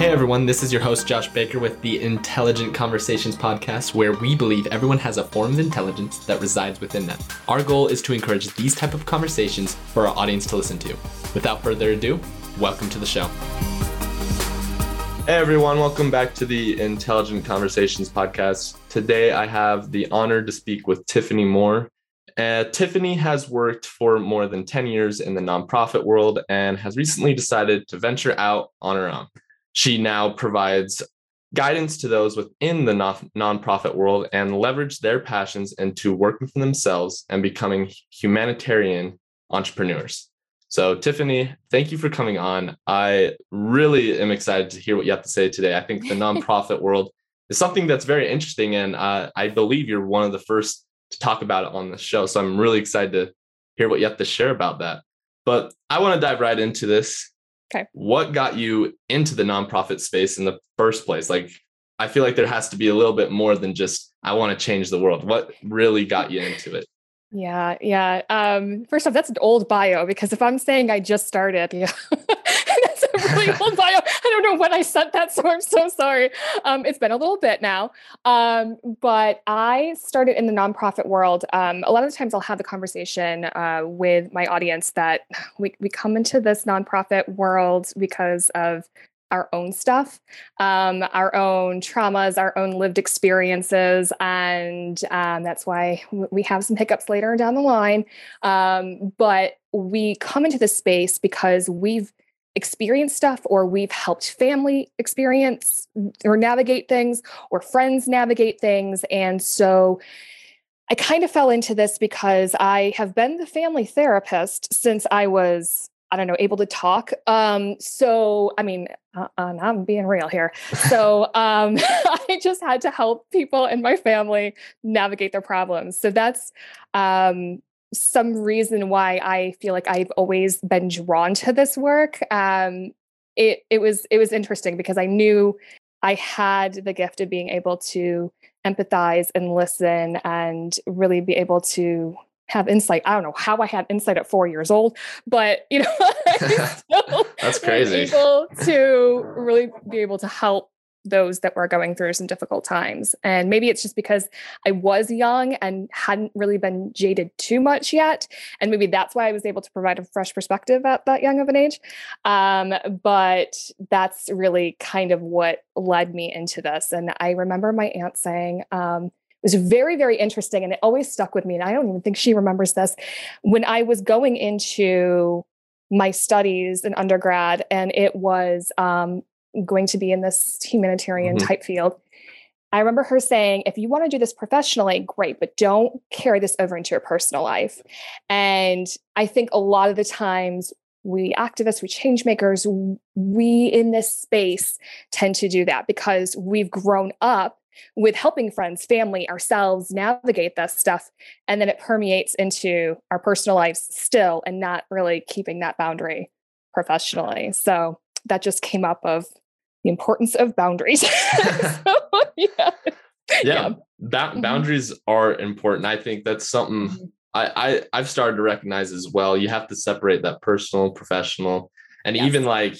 Hey everyone, this is your host Josh Baker with the Intelligent Conversations podcast where we believe everyone has a form of intelligence that resides within them. Our goal is to encourage these type of conversations for our audience to listen to. Without further ado, welcome to the show. Hey everyone, welcome back to the Intelligent Conversations podcast. Today I have the honor to speak with Tiffany Moore. Uh, Tiffany has worked for more than 10 years in the nonprofit world and has recently decided to venture out on her own. She now provides guidance to those within the non- nonprofit world and leverage their passions into working for themselves and becoming humanitarian entrepreneurs. So, Tiffany, thank you for coming on. I really am excited to hear what you have to say today. I think the nonprofit world is something that's very interesting, and uh, I believe you're one of the first to talk about it on the show. So, I'm really excited to hear what you have to share about that. But I want to dive right into this. Okay. What got you into the nonprofit space in the first place? Like, I feel like there has to be a little bit more than just, I want to change the world. What really got you into it? Yeah, yeah. Um, first off, that's an old bio because if I'm saying I just started, yeah, really old bio. I don't know when I sent that, so I'm so sorry. Um, it's been a little bit now, um, but I started in the nonprofit world. Um, a lot of the times, I'll have the conversation uh, with my audience that we we come into this nonprofit world because of our own stuff, um, our own traumas, our own lived experiences. And um, that's why we have some hiccups later down the line. Um, but we come into this space because we've experienced stuff or we've helped family experience or navigate things or friends navigate things. And so, I kind of fell into this because I have been the family therapist since I was I don't know, able to talk. Um, so, I mean, uh, uh, I'm being real here. So, um, I just had to help people in my family navigate their problems. So that's um, some reason why I feel like I've always been drawn to this work. Um, it it was it was interesting because I knew I had the gift of being able to empathize and listen and really be able to have insight. I don't know how I had insight at four years old, but you know, that's crazy. Able to really be able to help those that were going through some difficult times. And maybe it's just because I was young and hadn't really been jaded too much yet. And maybe that's why I was able to provide a fresh perspective at that young of an age. Um, but that's really kind of what led me into this. And I remember my aunt saying, um, it was very, very interesting. And it always stuck with me. And I don't even think she remembers this. When I was going into my studies in undergrad, and it was um, going to be in this humanitarian mm-hmm. type field. I remember her saying, if you want to do this professionally, great, but don't carry this over into your personal life. And I think a lot of the times we activists, we change makers, we in this space tend to do that because we've grown up with helping friends, family, ourselves navigate this stuff. And then it permeates into our personal lives still and not really keeping that boundary professionally. So that just came up of the importance of boundaries. so, yeah. Yeah. yeah. Ba- mm-hmm. boundaries are important. I think that's something mm-hmm. I, I I've started to recognize as well. You have to separate that personal, professional, and yes. even like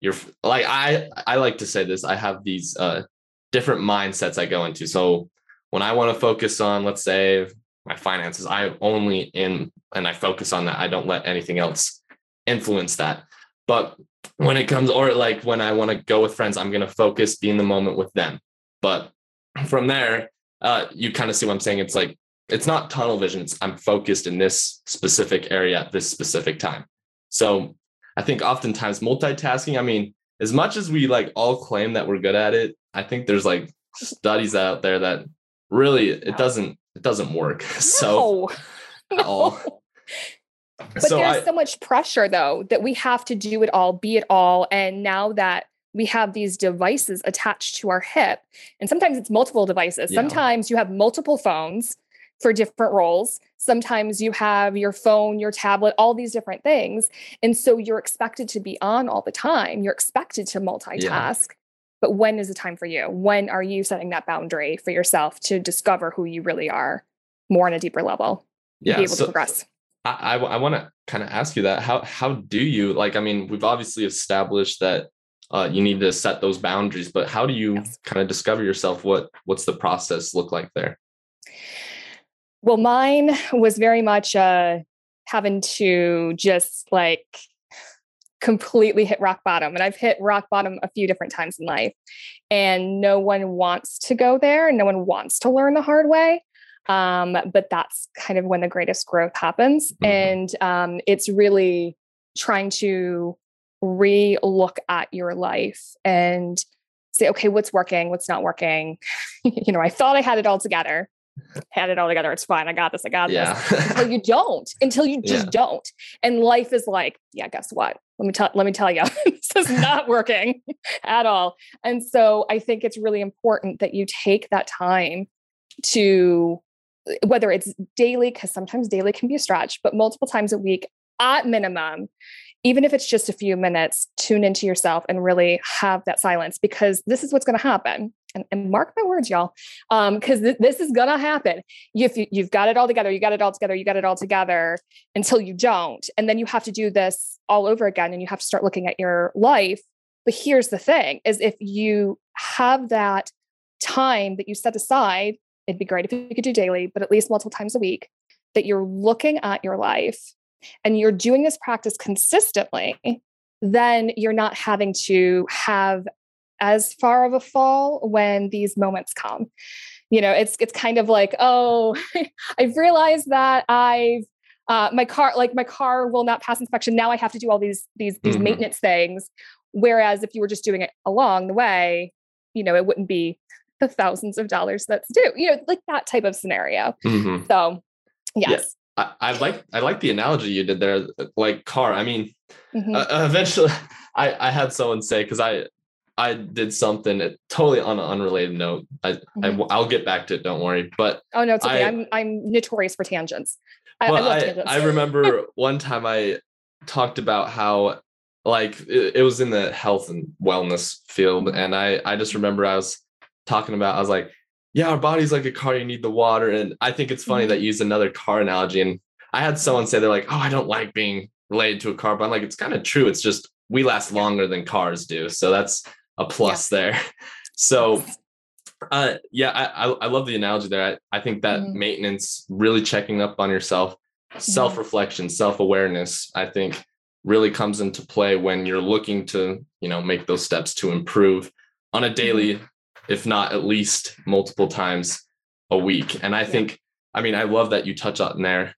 you're like I I like to say this. I have these uh different mindsets I go into. So when I want to focus on, let's say, my finances, I only in and I focus on that. I don't let anything else influence that. But when it comes, or like when I want to go with friends, I'm going to focus, be in the moment with them. But from there, uh, you kind of see what I'm saying. It's like, it's not tunnel vision. It's I'm focused in this specific area at this specific time. So I think oftentimes multitasking, I mean, as much as we like all claim that we're good at it, I think there's like studies out there that really it doesn't it doesn't work. So no. But so there's I, so much pressure though that we have to do it all, be it all. And now that we have these devices attached to our hip, and sometimes it's multiple devices. Yeah. Sometimes you have multiple phones for different roles. Sometimes you have your phone, your tablet, all these different things. And so you're expected to be on all the time. You're expected to multitask. Yeah. But when is the time for you? When are you setting that boundary for yourself to discover who you really are more on a deeper level? Yeah. Be able so to progress. I, I, I want to kind of ask you that. How how do you like? I mean, we've obviously established that uh, you need to set those boundaries. But how do you yes. kind of discover yourself? What what's the process look like there? Well, mine was very much uh, having to just like completely hit rock bottom. And I've hit rock bottom a few different times in life. And no one wants to go there. and No one wants to learn the hard way. Um, but that's kind of when the greatest growth happens. Mm-hmm. And um, it's really trying to re look at your life and say, okay, what's working? What's not working? you know, I thought I had it all together had it all together. It's fine. I got this. I got yeah. this. until you don't, until you just yeah. don't. And life is like, yeah, guess what? Let me tell let me tell you, this is not working at all. And so I think it's really important that you take that time to whether it's daily, because sometimes daily can be a stretch, but multiple times a week at minimum, even if it's just a few minutes, tune into yourself and really have that silence because this is what's going to happen. And, and, mark my words, y'all, because um, th- this is going to happen. If you, you've got it all together, you got it all together, you got it all together until you don't. And then you have to do this all over again and you have to start looking at your life. But here's the thing is if you have that time that you set aside, it'd be great if you could do daily, but at least multiple times a week, that you're looking at your life and you're doing this practice consistently, then you're not having to have as far of a fall when these moments come. You know, it's it's kind of like, oh, I've realized that I've uh, my car like my car will not pass inspection. Now I have to do all these these these mm-hmm. maintenance things. Whereas if you were just doing it along the way, you know, it wouldn't be the thousands of dollars that's due. You know, like that type of scenario. Mm-hmm. So yes. I, I like I like the analogy you did there, like car. I mean, mm-hmm. uh, eventually, I I had someone say because I I did something totally on an unrelated note. I, mm-hmm. I will get back to it. Don't worry. But oh no, it's okay. I, am I'm, I'm notorious for tangents. I, I, I, tangents. I remember one time I talked about how like it, it, was in the health and wellness field, and I I just remember I was talking about I was like yeah, our body's like a car, you need the water. And I think it's funny mm-hmm. that you use another car analogy. And I had someone say they're like, oh, I don't like being related to a car, but I'm like, it's kind of true. It's just we last longer than cars do. So that's a plus yeah. there. So uh yeah, I, I love the analogy there. I, I think that mm-hmm. maintenance, really checking up on yourself, mm-hmm. self-reflection, self-awareness, I think really comes into play when you're looking to, you know, make those steps to improve on a mm-hmm. daily if not at least multiple times a week. And I think, I mean, I love that you touch on there.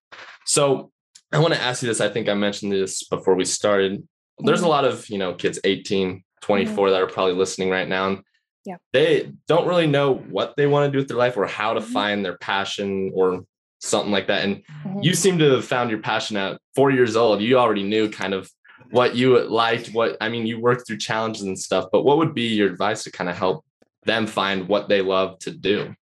So I want to ask you this. I think I mentioned this before we started. There's a mm-hmm. lot of, you know, kids 18, 24 mm-hmm. that are probably listening right now. And yeah. They don't really know what they want to do with their life or how to mm-hmm. find their passion or something like that. And mm-hmm. you seem to have found your passion at four years old. You already knew kind of what you liked, what I mean, you worked through challenges and stuff, but what would be your advice to kind of help them find what they love to do?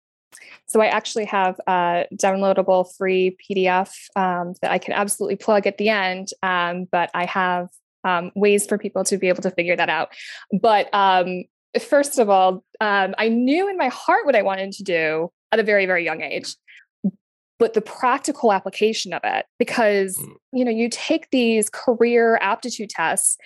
So I actually have a downloadable free PDF um, that I can absolutely plug at the end, um, but I have um, ways for people to be able to figure that out. But um, first of all, um, I knew in my heart what I wanted to do at a very, very young age. But the practical application of it, because mm. you know, you take these career aptitude tests,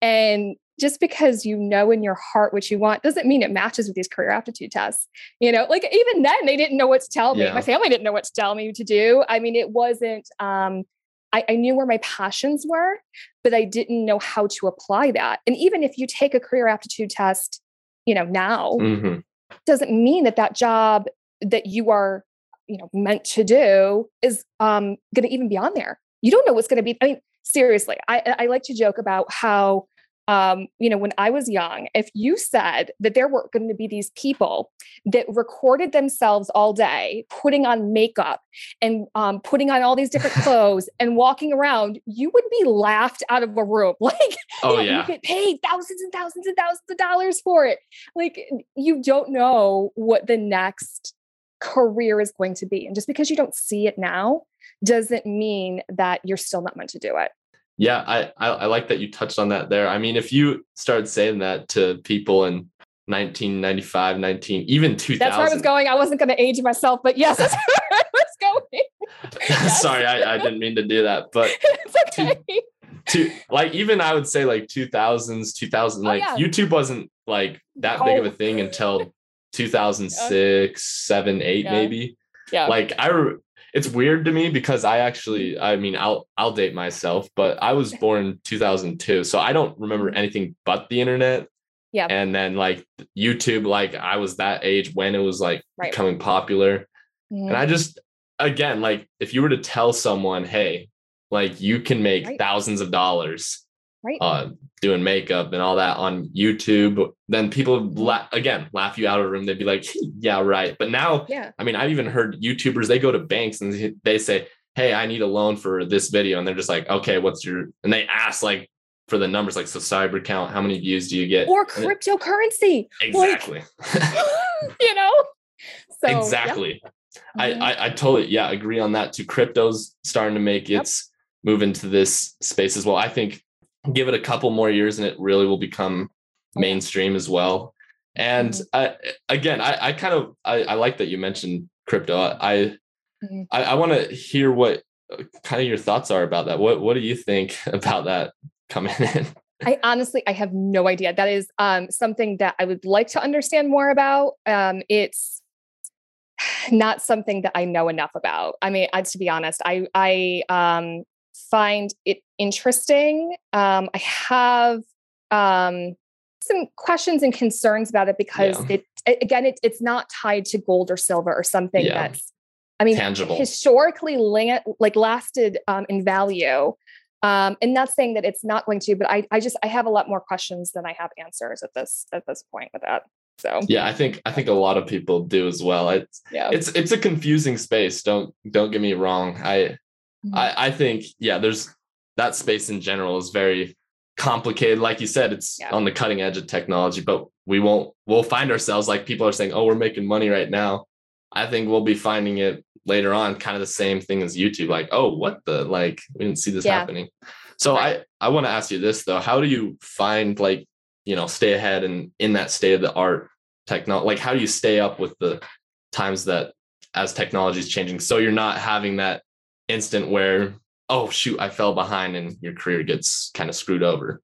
and just because you know in your heart what you want doesn't mean it matches with these career aptitude tests. You know, like even then they didn't know what to tell me. Yeah. My family didn't know what to tell me to do. I mean, it wasn't um I, I, knew where my passions were, but I didn't know how to apply that. And even if you take a career aptitude test, you know, now mm-hmm. doesn't mean that that job that you are, you know, meant to do is um, going to even be on there. You don't know what's going to be. I mean, seriously, I, I like to joke about how um, you know, when I was young, if you said that there were going to be these people that recorded themselves all day, putting on makeup and um, putting on all these different clothes and walking around, you would be laughed out of a room. Like, oh, yeah. you get paid thousands and thousands and thousands of dollars for it. Like, you don't know what the next career is going to be. And just because you don't see it now doesn't mean that you're still not meant to do it yeah I, I, I like that you touched on that there i mean if you started saying that to people in 1995 19 even 2000 that's where i was going i wasn't going to age myself but yes that's where i was going yes. sorry I, I didn't mean to do that but it's okay. to like even I would say like 2000s, 2000 like yeah. YouTube wasn't like that oh. big of a oh. thing until 2006, 7, 8 yeah. maybe. Yeah. Like I re- it's weird to me because I actually I mean I'll I'll date myself, but I was born 2002, so I don't remember anything but the internet. Yeah. And then like YouTube like I was that age when it was like right. becoming popular. Mm-hmm. And I just again like if you were to tell someone, "Hey, like you can make right. thousands of dollars right. uh, doing makeup and all that on YouTube, then people la- again laugh you out of the room. They'd be like, "Yeah, right." But now, yeah, I mean, I've even heard YouTubers they go to banks and they say, "Hey, I need a loan for this video," and they're just like, "Okay, what's your?" And they ask like for the numbers, like so count, how many views do you get, or cryptocurrency? Exactly. Like, you know. So, exactly. Yeah. I, mm-hmm. I I totally yeah agree on that too. Crypto's starting to make yep. its move into this space as well. I think give it a couple more years and it really will become mainstream as well. And mm-hmm. I, again, I, I kind of I, I, like that you mentioned crypto. I mm-hmm. I, I want to hear what uh, kind of your thoughts are about that. What what do you think about that coming in? I honestly I have no idea. That is um, something that I would like to understand more about. Um, it's not something that I know enough about. I mean, I, to be honest, I I um, find it interesting. Um, I have um, some questions and concerns about it because yeah. it again it, it's not tied to gold or silver or something yeah. that's I mean tangible historically la- like lasted um, in value. Um, and not saying that it's not going to, but I, I just I have a lot more questions than I have answers at this at this point with that. So yeah, I think I think a lot of people do as well. It's yeah. it's it's a confusing space. Don't don't get me wrong. I Mm-hmm. I, I think, yeah, there's that space in general is very complicated. Like you said, it's yeah. on the cutting edge of technology, but we won't, we'll find ourselves like people are saying, oh, we're making money right now. I think we'll be finding it later on, kind of the same thing as YouTube. Like, oh, what the, like, we didn't see this yeah. happening. So right. I, I want to ask you this though. How do you find like, you know, stay ahead and in that state of the art technology? Like, how do you stay up with the times that as technology is changing? So you're not having that instant where oh shoot i fell behind and your career gets kind of screwed over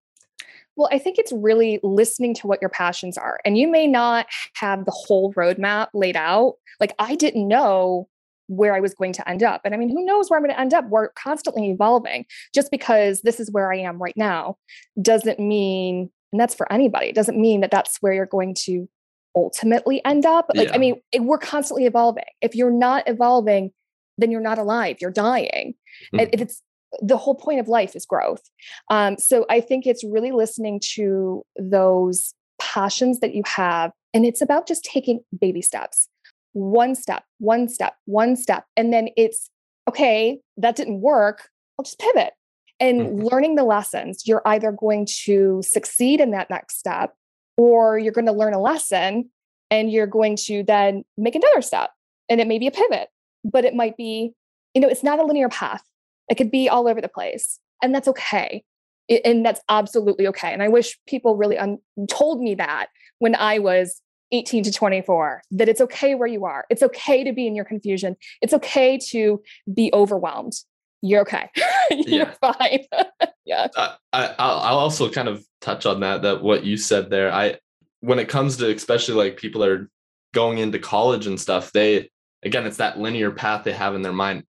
well i think it's really listening to what your passions are and you may not have the whole roadmap laid out like i didn't know where I was going to end up. And I mean, who knows where I'm going to end up? We're constantly evolving. Just because this is where I am right now doesn't mean, and that's for anybody, it doesn't mean that that's where you're going to ultimately end up. Like, yeah. I mean, it, we're constantly evolving. If you're not evolving, then you're not alive, you're dying. Mm. And it's the whole point of life is growth. Um, so I think it's really listening to those passions that you have. And it's about just taking baby steps, one step, one step, one step. And then it's okay, that didn't work. I'll just pivot and mm-hmm. learning the lessons. You're either going to succeed in that next step or you're going to learn a lesson and you're going to then make another step. And it may be a pivot but it might be, you know, it's not a linear path. It could be all over the place. And that's okay. It, and that's absolutely okay. And I wish people really un- told me that when I was 18 to 24 that it's okay where you are. It's okay to be in your confusion. It's okay to be overwhelmed. You're okay. You're fine. yeah. I, I, I'll also kind of touch on that, that what you said there. I, when it comes to especially like people that are going into college and stuff, they, again, it's that linear path they have in their mind.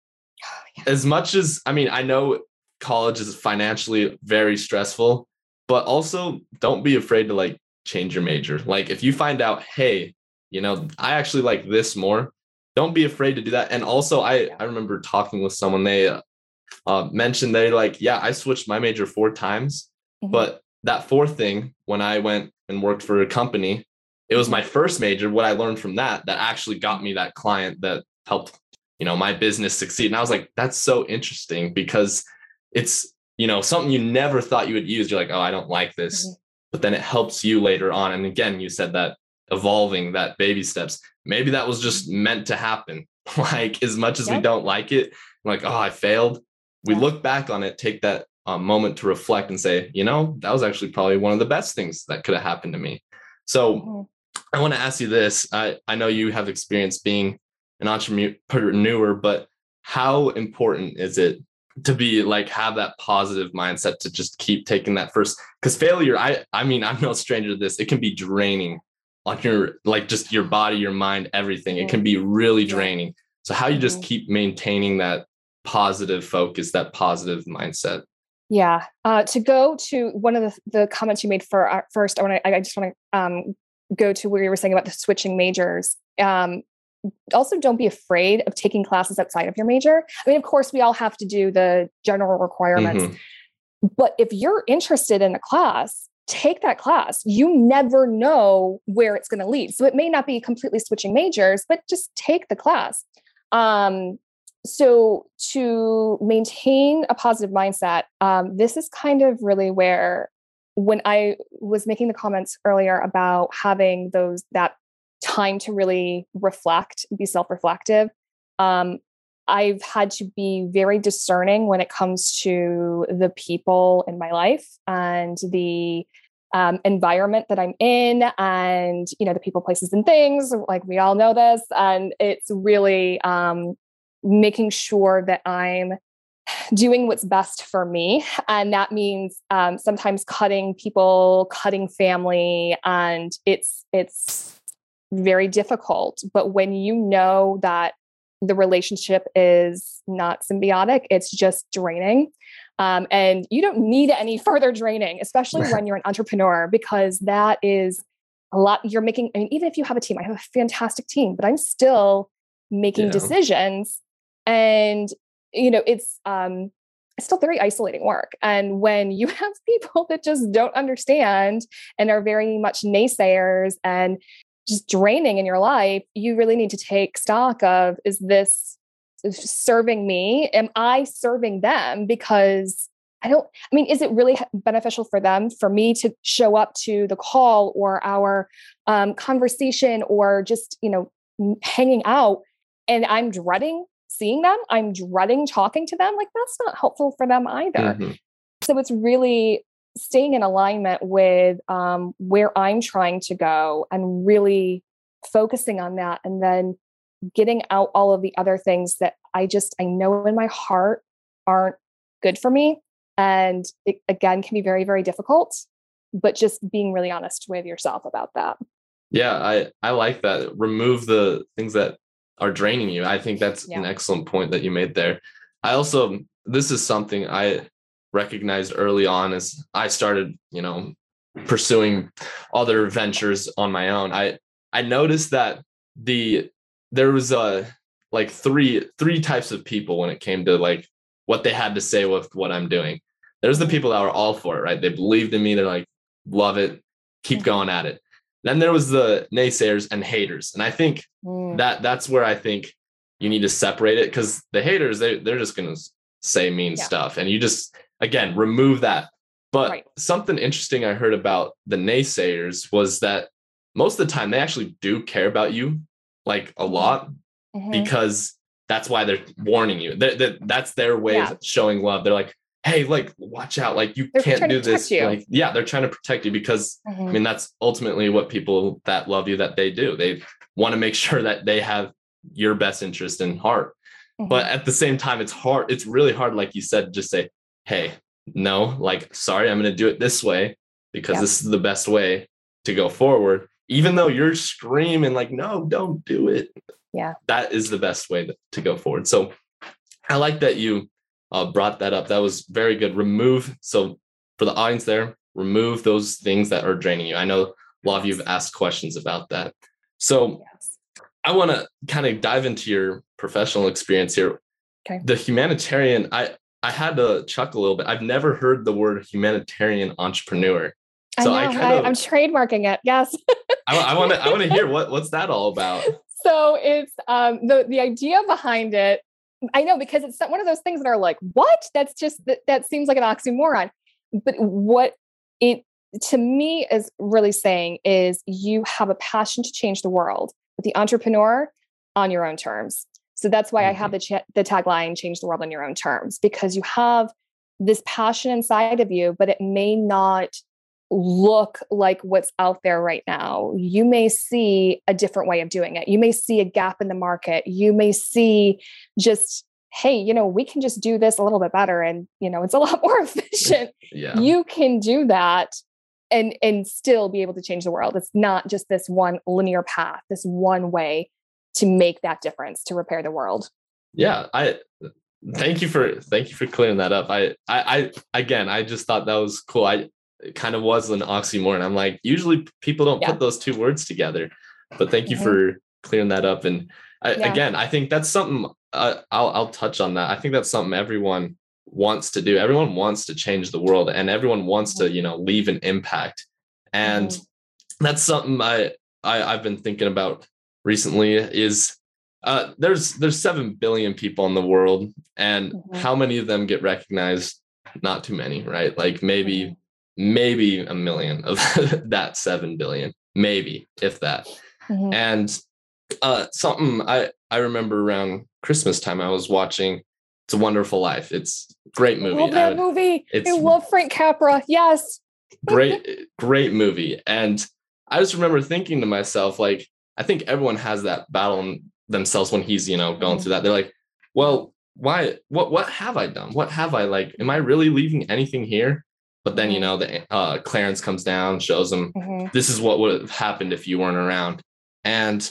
Oh, yeah. As much as, I mean, I know college is financially very stressful, but also don't be afraid to like change your major. Like if you find out, hey, you know, I actually like this more, don't be afraid to do that. And also, I. I remember talking with someone, they uh, uh, mentioned they like, yeah, I switched my major four times, mm-hmm. but that fourth thing, when I went and worked for a company, it was my first major what i learned from that that actually got me that client that helped you know my business succeed and i was like that's so interesting because it's you know something you never thought you would use you're like oh i don't like this mm-hmm. but then it helps you later on and again you said that evolving that baby steps maybe that was just mm-hmm. meant to happen like as much as yep. we don't like it like oh i failed we yeah. look back on it take that um, moment to reflect and say you know that was actually probably one of the best things that could have happened to me so mm-hmm. I want to ask you this. I, I know you have experience being an entrepreneur, but how important is it to be like have that positive mindset to just keep taking that first? Because failure i i mean i'm no stranger to this. It can be draining on your like just your body your mind everything. It can be really draining. So how you just mm-hmm. keep maintaining that positive focus that positive mindset? Yeah. Uh, to go to one of the, the comments you made for our first i want to i just want to um, go to where you were saying about the switching majors um, also don't be afraid of taking classes outside of your major. I mean, of course, we all have to do the general requirements. Mm-hmm. But if you're interested in a class, take that class. You never know where it's going to lead. So it may not be completely switching majors, but just take the class. Um, so to maintain a positive mindset, um, this is kind of really where when I was making the comments earlier about having those that time to really reflect, be self reflective. Um, I've had to be very discerning when it comes to the people in my life and the um, environment that I'm in, and you know the people, places, and things. Like we all know this, and it's really um, making sure that I'm doing what's best for me, and that means um, sometimes cutting people, cutting family, and it's it's very difficult. But when you know that the relationship is not symbiotic, it's just draining. Um, and you don't need any further draining, especially when you're an entrepreneur, because that is a lot. You're making, I mean, even if you have a team, I have a fantastic team, but I'm still making yeah. decisions. And, you know, it's, um, it's still very isolating work. And when you have people that just don't understand and are very much naysayers and just draining in your life, you really need to take stock of is this serving me? Am I serving them? Because I don't, I mean, is it really beneficial for them for me to show up to the call or our um, conversation or just, you know, hanging out and I'm dreading seeing them? I'm dreading talking to them. Like, that's not helpful for them either. Mm-hmm. So it's really staying in alignment with um, where I'm trying to go and really focusing on that and then getting out all of the other things that I just I know in my heart aren't good for me and it again can be very very difficult but just being really honest with yourself about that. Yeah, I I like that. Remove the things that are draining you. I think that's yeah. an excellent point that you made there. I also this is something I recognized early on as I started, you know, pursuing other ventures on my own. I I noticed that the there was a like three three types of people when it came to like what they had to say with what I'm doing. There's the people that were all for it, right? They believed in me. They're like, love it, keep going at it. Then there was the naysayers and haters, and I think mm. that that's where I think you need to separate it because the haters they they're just gonna say mean yeah. stuff, and you just again, remove that. But right. something interesting I heard about the naysayers was that most of the time they actually do care about you like a mm-hmm. lot mm-hmm. because that's why they're warning you. That, that that's their way yeah. of showing love. They're like, hey, like watch out, like you they're can't do this. Like, yeah, they're trying to protect you because mm-hmm. I mean that's ultimately what people that love you that they do. They want to make sure that they have your best interest in heart. Mm-hmm. But at the same time, it's hard. It's really hard, like you said, just say, hey, no, like, sorry, I'm going to do it this way because this is the best way to go forward. Even though you're screaming, like, no, don't do it. Yeah. That is the best way to go forward. So I like that you uh, brought that up. That was very good. Remove, so for the audience there, remove those things that are draining you. I know a lot of you have asked questions about that. So yes. I want to kind of dive into your professional experience here. Okay. The humanitarian, I I had to chuckle a little bit. I've never heard the word humanitarian entrepreneur. So I, know, I kind of, I, am trademarking it. Yes. I want to I want to hear what what's that all about. So it's um, the the idea behind it. I know because it's one of those things that are like, what? That's just that, that seems like an oxymoron. But what it to me is really saying is you have a passion to change the world, but the entrepreneur on your own terms. So that's why mm-hmm. I have mm-hmm. the ch- the tagline "Change the world on your own terms" because you have this passion inside of you, but it may not look like what's out there right now. You may see a different way of doing it. You may see a gap in the market. You may see just hey, you know, we can just do this a little bit better and, you know, it's a lot more efficient. yeah. You can do that and and still be able to change the world. It's not just this one linear path, this one way to make that difference to repair the world. Yeah, I thank you for thank you for clearing that up. I I, I again, I just thought that was cool. I it kind of was an oxymoron. I'm like, usually people don't yeah. put those two words together, but thank you mm-hmm. for clearing that up. And I, yeah. again, I think that's something uh, I'll I'll touch on that. I think that's something everyone wants to do. Everyone wants to change the world, and everyone wants to mm-hmm. you know leave an impact. And mm-hmm. that's something I, I I've been thinking about recently. Is uh, there's there's seven billion people in the world, and mm-hmm. how many of them get recognized? Not too many, right? Like maybe mm-hmm. Maybe a million of that seven billion, maybe if that. Mm-hmm. And uh, something I I remember around Christmas time I was watching It's a Wonderful Life. It's great movie. I love that I, movie. I love Frank Capra. Yes. great, great movie. And I just remember thinking to myself, like, I think everyone has that battle in themselves when he's, you know, going through that. They're like, well, why, what, what have I done? What have I like? Am I really leaving anything here? But then, you know, the uh, Clarence comes down, shows him mm-hmm. this is what would have happened if you weren't around. And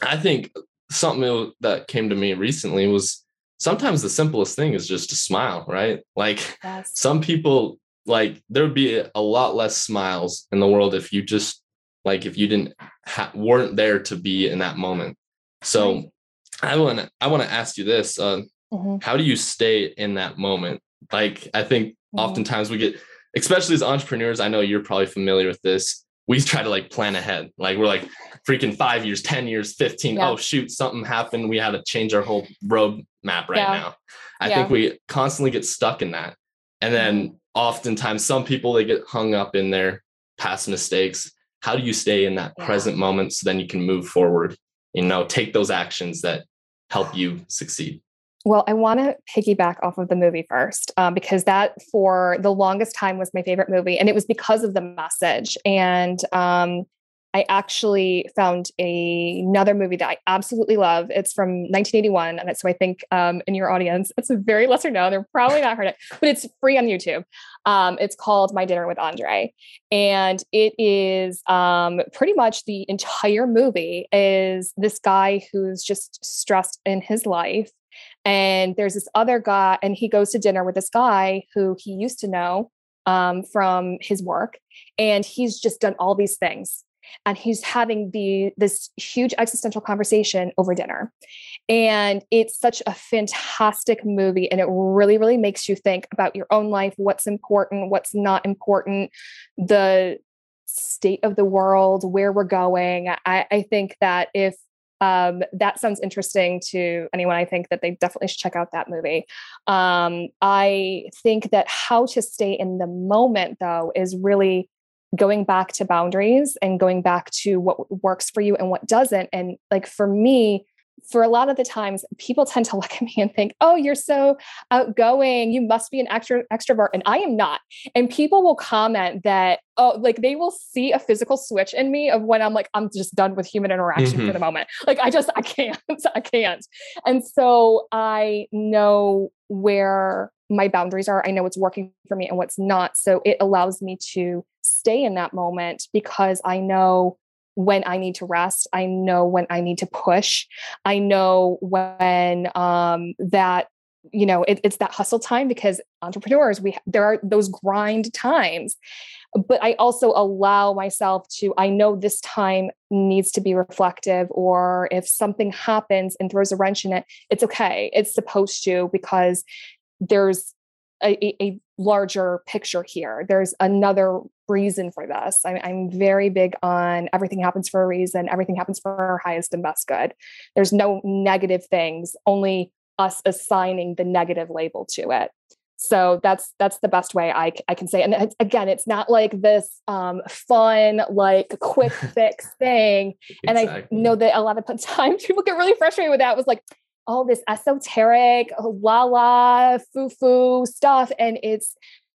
I think something that came to me recently was sometimes the simplest thing is just to smile, right? Like yes. some people like there would be a lot less smiles in the world if you just like if you didn't ha- weren't there to be in that moment. So right. I want to I want to ask you this: uh, mm-hmm. How do you stay in that moment? Like I think mm-hmm. oftentimes we get, especially as entrepreneurs. I know you're probably familiar with this we try to like plan ahead. Like we're like freaking five years, 10 years, 15. Yeah. Oh, shoot, something happened. We had to change our whole road map right yeah. now. I yeah. think we constantly get stuck in that. And then oftentimes some people they get hung up in their past mistakes. How do you stay in that present moment so then you can move forward? You know, take those actions that help you succeed. Well, I want to piggyback off of the movie first um, because that, for the longest time, was my favorite movie, and it was because of the message. And um, I actually found a, another movie that I absolutely love. It's from 1981, and so I think um, in your audience, it's a very lesser known. They're probably not heard it, but it's free on YouTube. Um, it's called My Dinner with Andre, and it is um, pretty much the entire movie is this guy who's just stressed in his life and there's this other guy, and he goes to dinner with this guy who he used to know um, from his work. And he's just done all these things. And he's having the this huge existential conversation over dinner. And it's such a fantastic movie. And it really, really makes you think about your own life, what's important, what's not important, the state of the world, where we're going. I, I think that if um, that sounds interesting to anyone. I think that they definitely should check out that movie. Um, I think that how to stay in the moment, though, is really going back to boundaries and going back to what works for you and what doesn't. And like for me, for a lot of the times people tend to look at me and think oh you're so outgoing. You must be an extra extrovert. And i am not. And people will comment that oh like they will see a physical switch in me of when i'm like i'm just done with human interaction mm-hmm. for the moment. Like i just i can't i can't. And so i know where my boundaries are. I know what's working for me and what's not. So it allows me to stay in that moment because i know when I need to rest. I know when I need to push. I know when um, that you know it, it's that hustle time because entrepreneurs we there are those grind times but i also allow myself to i know this time needs to be reflective or if something happens and throws a wrench in it it's okay it's supposed to because there's a, a, larger picture here. There's another reason for this. I, I'm very big on everything happens for a reason, everything happens for our highest and best good. There's no negative things, only us assigning the negative label to it. So that's that's the best way I, I can say. And it's, again, it's not like this um, fun, like quick fix thing. Exactly. And I know that a lot of times people get really frustrated with that. It was like, all this esoteric, la la, foo foo stuff. And it's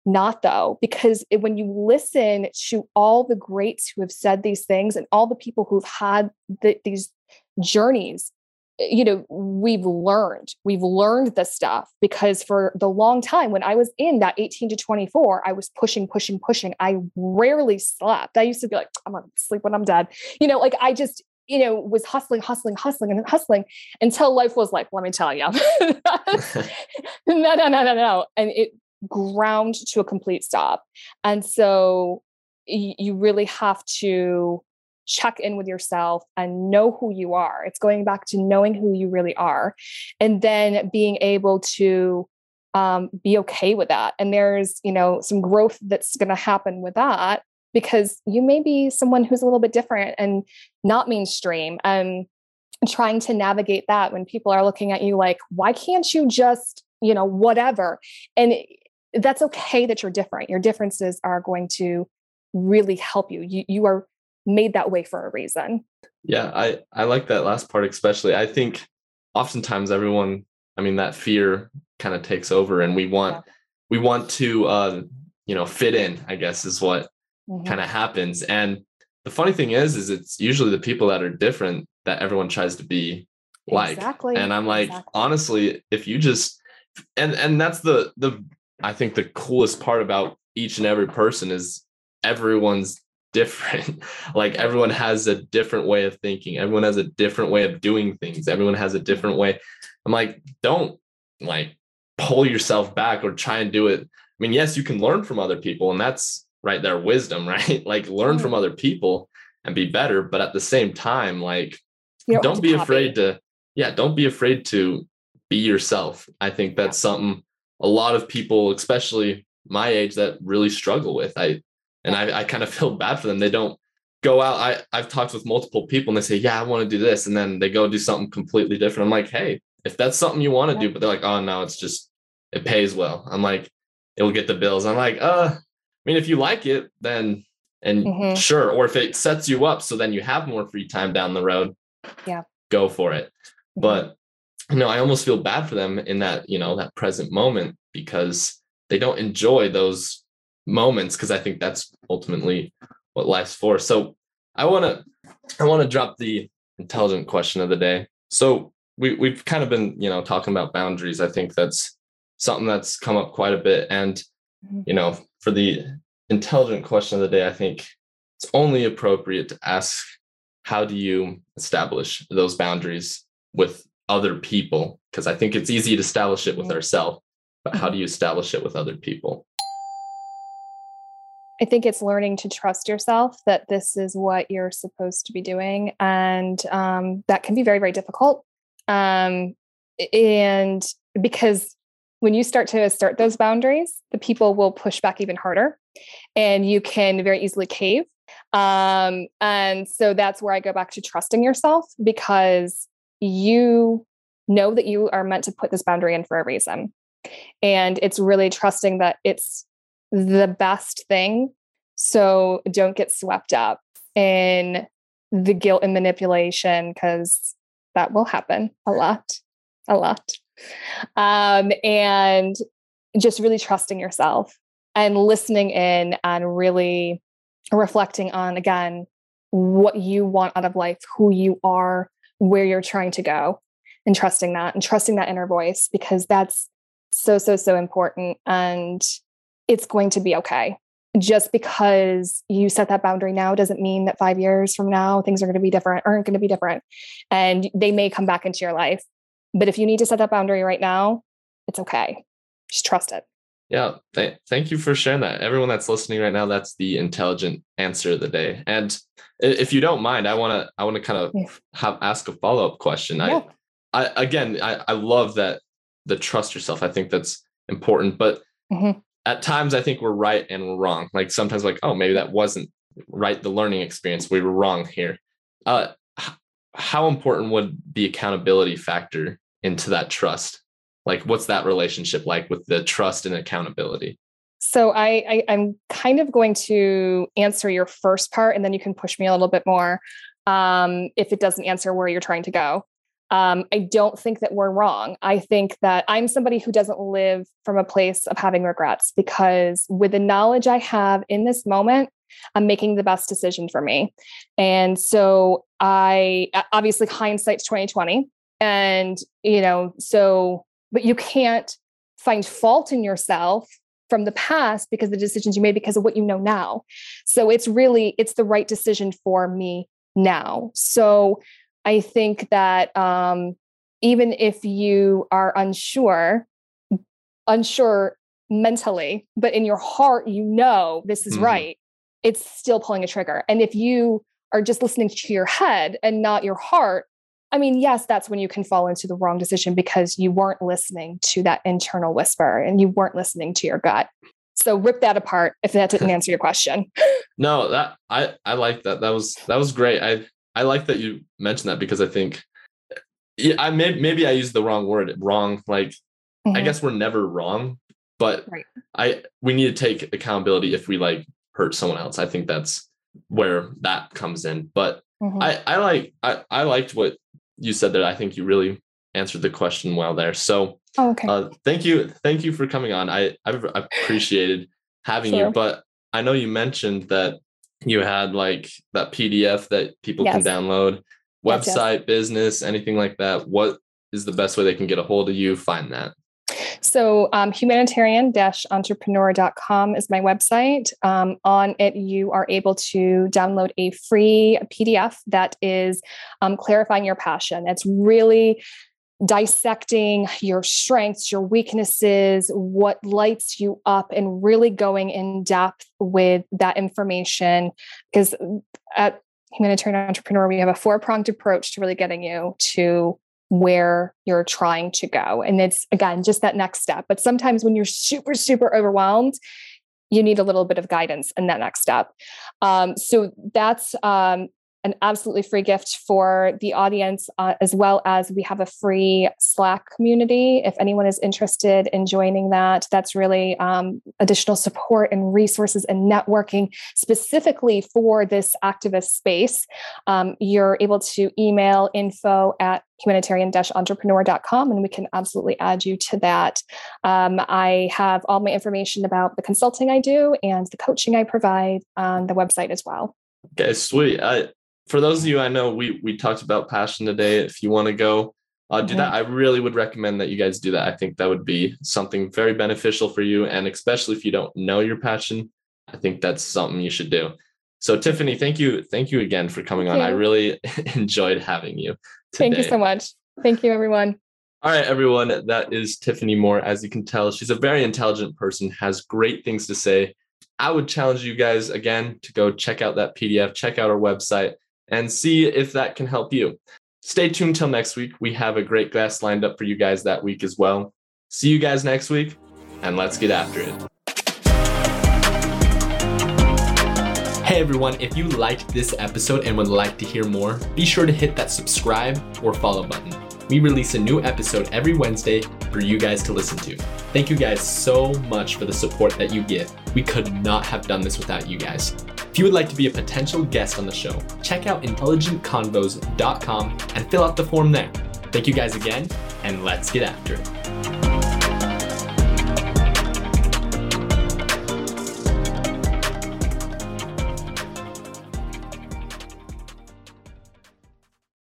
not though, because it, when you listen to all the greats who have said these things and all the people who've had the, these journeys, eh, you know, we've learned, we've learned the stuff because for the long time when I was in that 18 to 24, I was pushing, pushing, pushing. I rarely slept. I used to be like, I'm gonna sleep when I'm dead. You know, like I just, you know, was hustling, hustling, hustling, and hustling until life was like, let me tell you, no, no, no, no, no. And it ground to a complete stop. And so y- you really have to check in with yourself and know who you are. It's going back to knowing who you really are and then being able to um, be okay with that. And there's, you know, some growth that's going to happen with that because you may be someone who's a little bit different and not mainstream and trying to navigate that when people are looking at you like, why can't you just, you know, whatever? And that's okay that you're different. Your differences are going to really help you. You, you are made that way for a reason. Yeah, I I like that last part especially. I think oftentimes everyone, I mean that fear kind of takes over and we want yeah. we want to uh you know fit in, I guess is what mm-hmm. kind of happens. And the funny thing is is it's usually the people that are different that everyone tries to be like. Exactly. And I'm like exactly. honestly, if you just and and that's the the I think the coolest part about each and every person is everyone's different. like everyone has a different way of thinking. Everyone has a different way of doing things. Everyone has a different way. I'm like, don't like pull yourself back or try and do it. I mean, yes, you can learn from other people, and that's right their wisdom, right? like learn mm-hmm. from other people and be better. But at the same time, like don't, be copy. afraid to, yeah, don't be afraid to be yourself. I think that's yeah. something a lot of people, especially my age, that really struggle with. I and I, I kind of feel bad for them. They don't go out. I, I've talked with multiple people and they say, Yeah, I want to do this. And then they go do something completely different. I'm like, hey, if that's something you want to do, but they're like, oh no, it's just it pays well. I'm like, it'll get the bills. I'm like, uh, I mean, if you like it, then and mm-hmm. sure, or if it sets you up so then you have more free time down the road, yeah, go for it. Mm-hmm. But you know, I almost feel bad for them in that, you know, that present moment because they don't enjoy those moments because I think that's ultimately what life's for. So I want to I want to drop the intelligent question of the day. So we we've kind of been, you know, talking about boundaries. I think that's something that's come up quite a bit and mm-hmm. you know, for the intelligent question of the day, I think it's only appropriate to ask how do you establish those boundaries with other people because I think it's easy to establish it with mm-hmm. ourselves, but how do you establish it with other people? I think it's learning to trust yourself that this is what you're supposed to be doing. And um, that can be very, very difficult. Um, and because when you start to assert those boundaries, the people will push back even harder and you can very easily cave. Um, and so that's where I go back to trusting yourself because you know that you are meant to put this boundary in for a reason. And it's really trusting that it's the best thing. So don't get swept up in the guilt and manipulation because that will happen a lot, a lot. Um, and just really trusting yourself and listening in and really reflecting on, again, what you want out of life, who you are, where you're trying to go, and trusting that and trusting that inner voice because that's so, so, so important. And it's going to be okay. Just because you set that boundary now doesn't mean that five years from now things are going to be different, aren't going to be different. And they may come back into your life. But if you need to set that boundary right now, it's okay. Just trust it. Yeah, th- thank you for sharing that. Everyone that's listening right now, that's the intelligent answer of the day. And if you don't mind, I want to I want to kind of yeah. have ask a follow up question. Yeah. I, I again, I, I love that the trust yourself. I think that's important, but mm-hmm at times I think we're right and we're wrong. Like sometimes like, oh, maybe that wasn't right. The learning experience, we were wrong here. Uh, how important would the accountability factor into that trust? Like, what's that relationship like with the trust and accountability? So I, I am kind of going to answer your first part, and then you can push me a little bit more um, if it doesn't answer where you're trying to go. Um, I don't think that we're wrong. I think that I'm somebody who doesn't live from a place of having regrets because with the knowledge I have in this moment, I'm making the best decision for me. And so I obviously hindsight's 2020. And, you know, so, but you can't find fault in yourself from the past because the decisions you made because of what you know now. So it's really, it's the right decision for me now. So I think that um, even if you are unsure, unsure mentally, but in your heart, you know this is mm-hmm. right, it's still pulling a trigger. And if you are just listening to your head and not your heart, I mean, yes, that's when you can fall into the wrong decision because you weren't listening to that internal whisper and you weren't listening to your gut. So rip that apart if that didn't answer your question. no, that I I like that. That was that was great. I I like that you mentioned that because I think yeah, I may, maybe I used the wrong word, wrong. Like mm-hmm. I guess we're never wrong, but right. I we need to take accountability if we like hurt someone else. I think that's where that comes in. But mm-hmm. I I like I I liked what you said that I think you really answered the question well there. So oh, okay. Uh, thank you thank you for coming on. I I've appreciated having sure. you, but I know you mentioned that you had like that PDF that people yes. can download, website, yes, yes. business, anything like that. What is the best way they can get a hold of you? Find that. So, um, humanitarian-entrepreneur.com is my website. Um, on it, you are able to download a free PDF that is um, clarifying your passion. It's really dissecting your strengths, your weaknesses, what lights you up, and really going in depth with that information. Because at Humanitarian Entrepreneur, we have a four pronged approach to really getting you to where you're trying to go. And it's again just that next step. But sometimes when you're super, super overwhelmed, you need a little bit of guidance in that next step. Um, so that's um, an absolutely free gift for the audience, uh, as well as we have a free Slack community. If anyone is interested in joining that, that's really um, additional support and resources and networking specifically for this activist space. Um, you're able to email info at humanitarian-entrepreneur.com and we can absolutely add you to that. Um, I have all my information about the consulting I do and the coaching I provide on the website as well. Okay, sweet. I, for those of you I know, we we talked about passion today. If you want to go uh, do that, I really would recommend that you guys do that. I think that would be something very beneficial for you, and especially if you don't know your passion, I think that's something you should do. So Tiffany, thank you, thank you again for coming on. I really enjoyed having you. Today. Thank you so much. Thank you, everyone. All right, everyone. That is Tiffany Moore. As you can tell, she's a very intelligent person, has great things to say. I would challenge you guys again to go check out that PDF, check out our website and see if that can help you. Stay tuned till next week. We have a great guest lined up for you guys that week as well. See you guys next week, and let's get after it. Hey everyone, if you liked this episode and would like to hear more, be sure to hit that subscribe or follow button. We release a new episode every Wednesday for you guys to listen to. Thank you guys so much for the support that you give. We could not have done this without you guys. If you would like to be a potential guest on the show, check out intelligentconvos.com and fill out the form there. Thank you guys again, and let's get after it.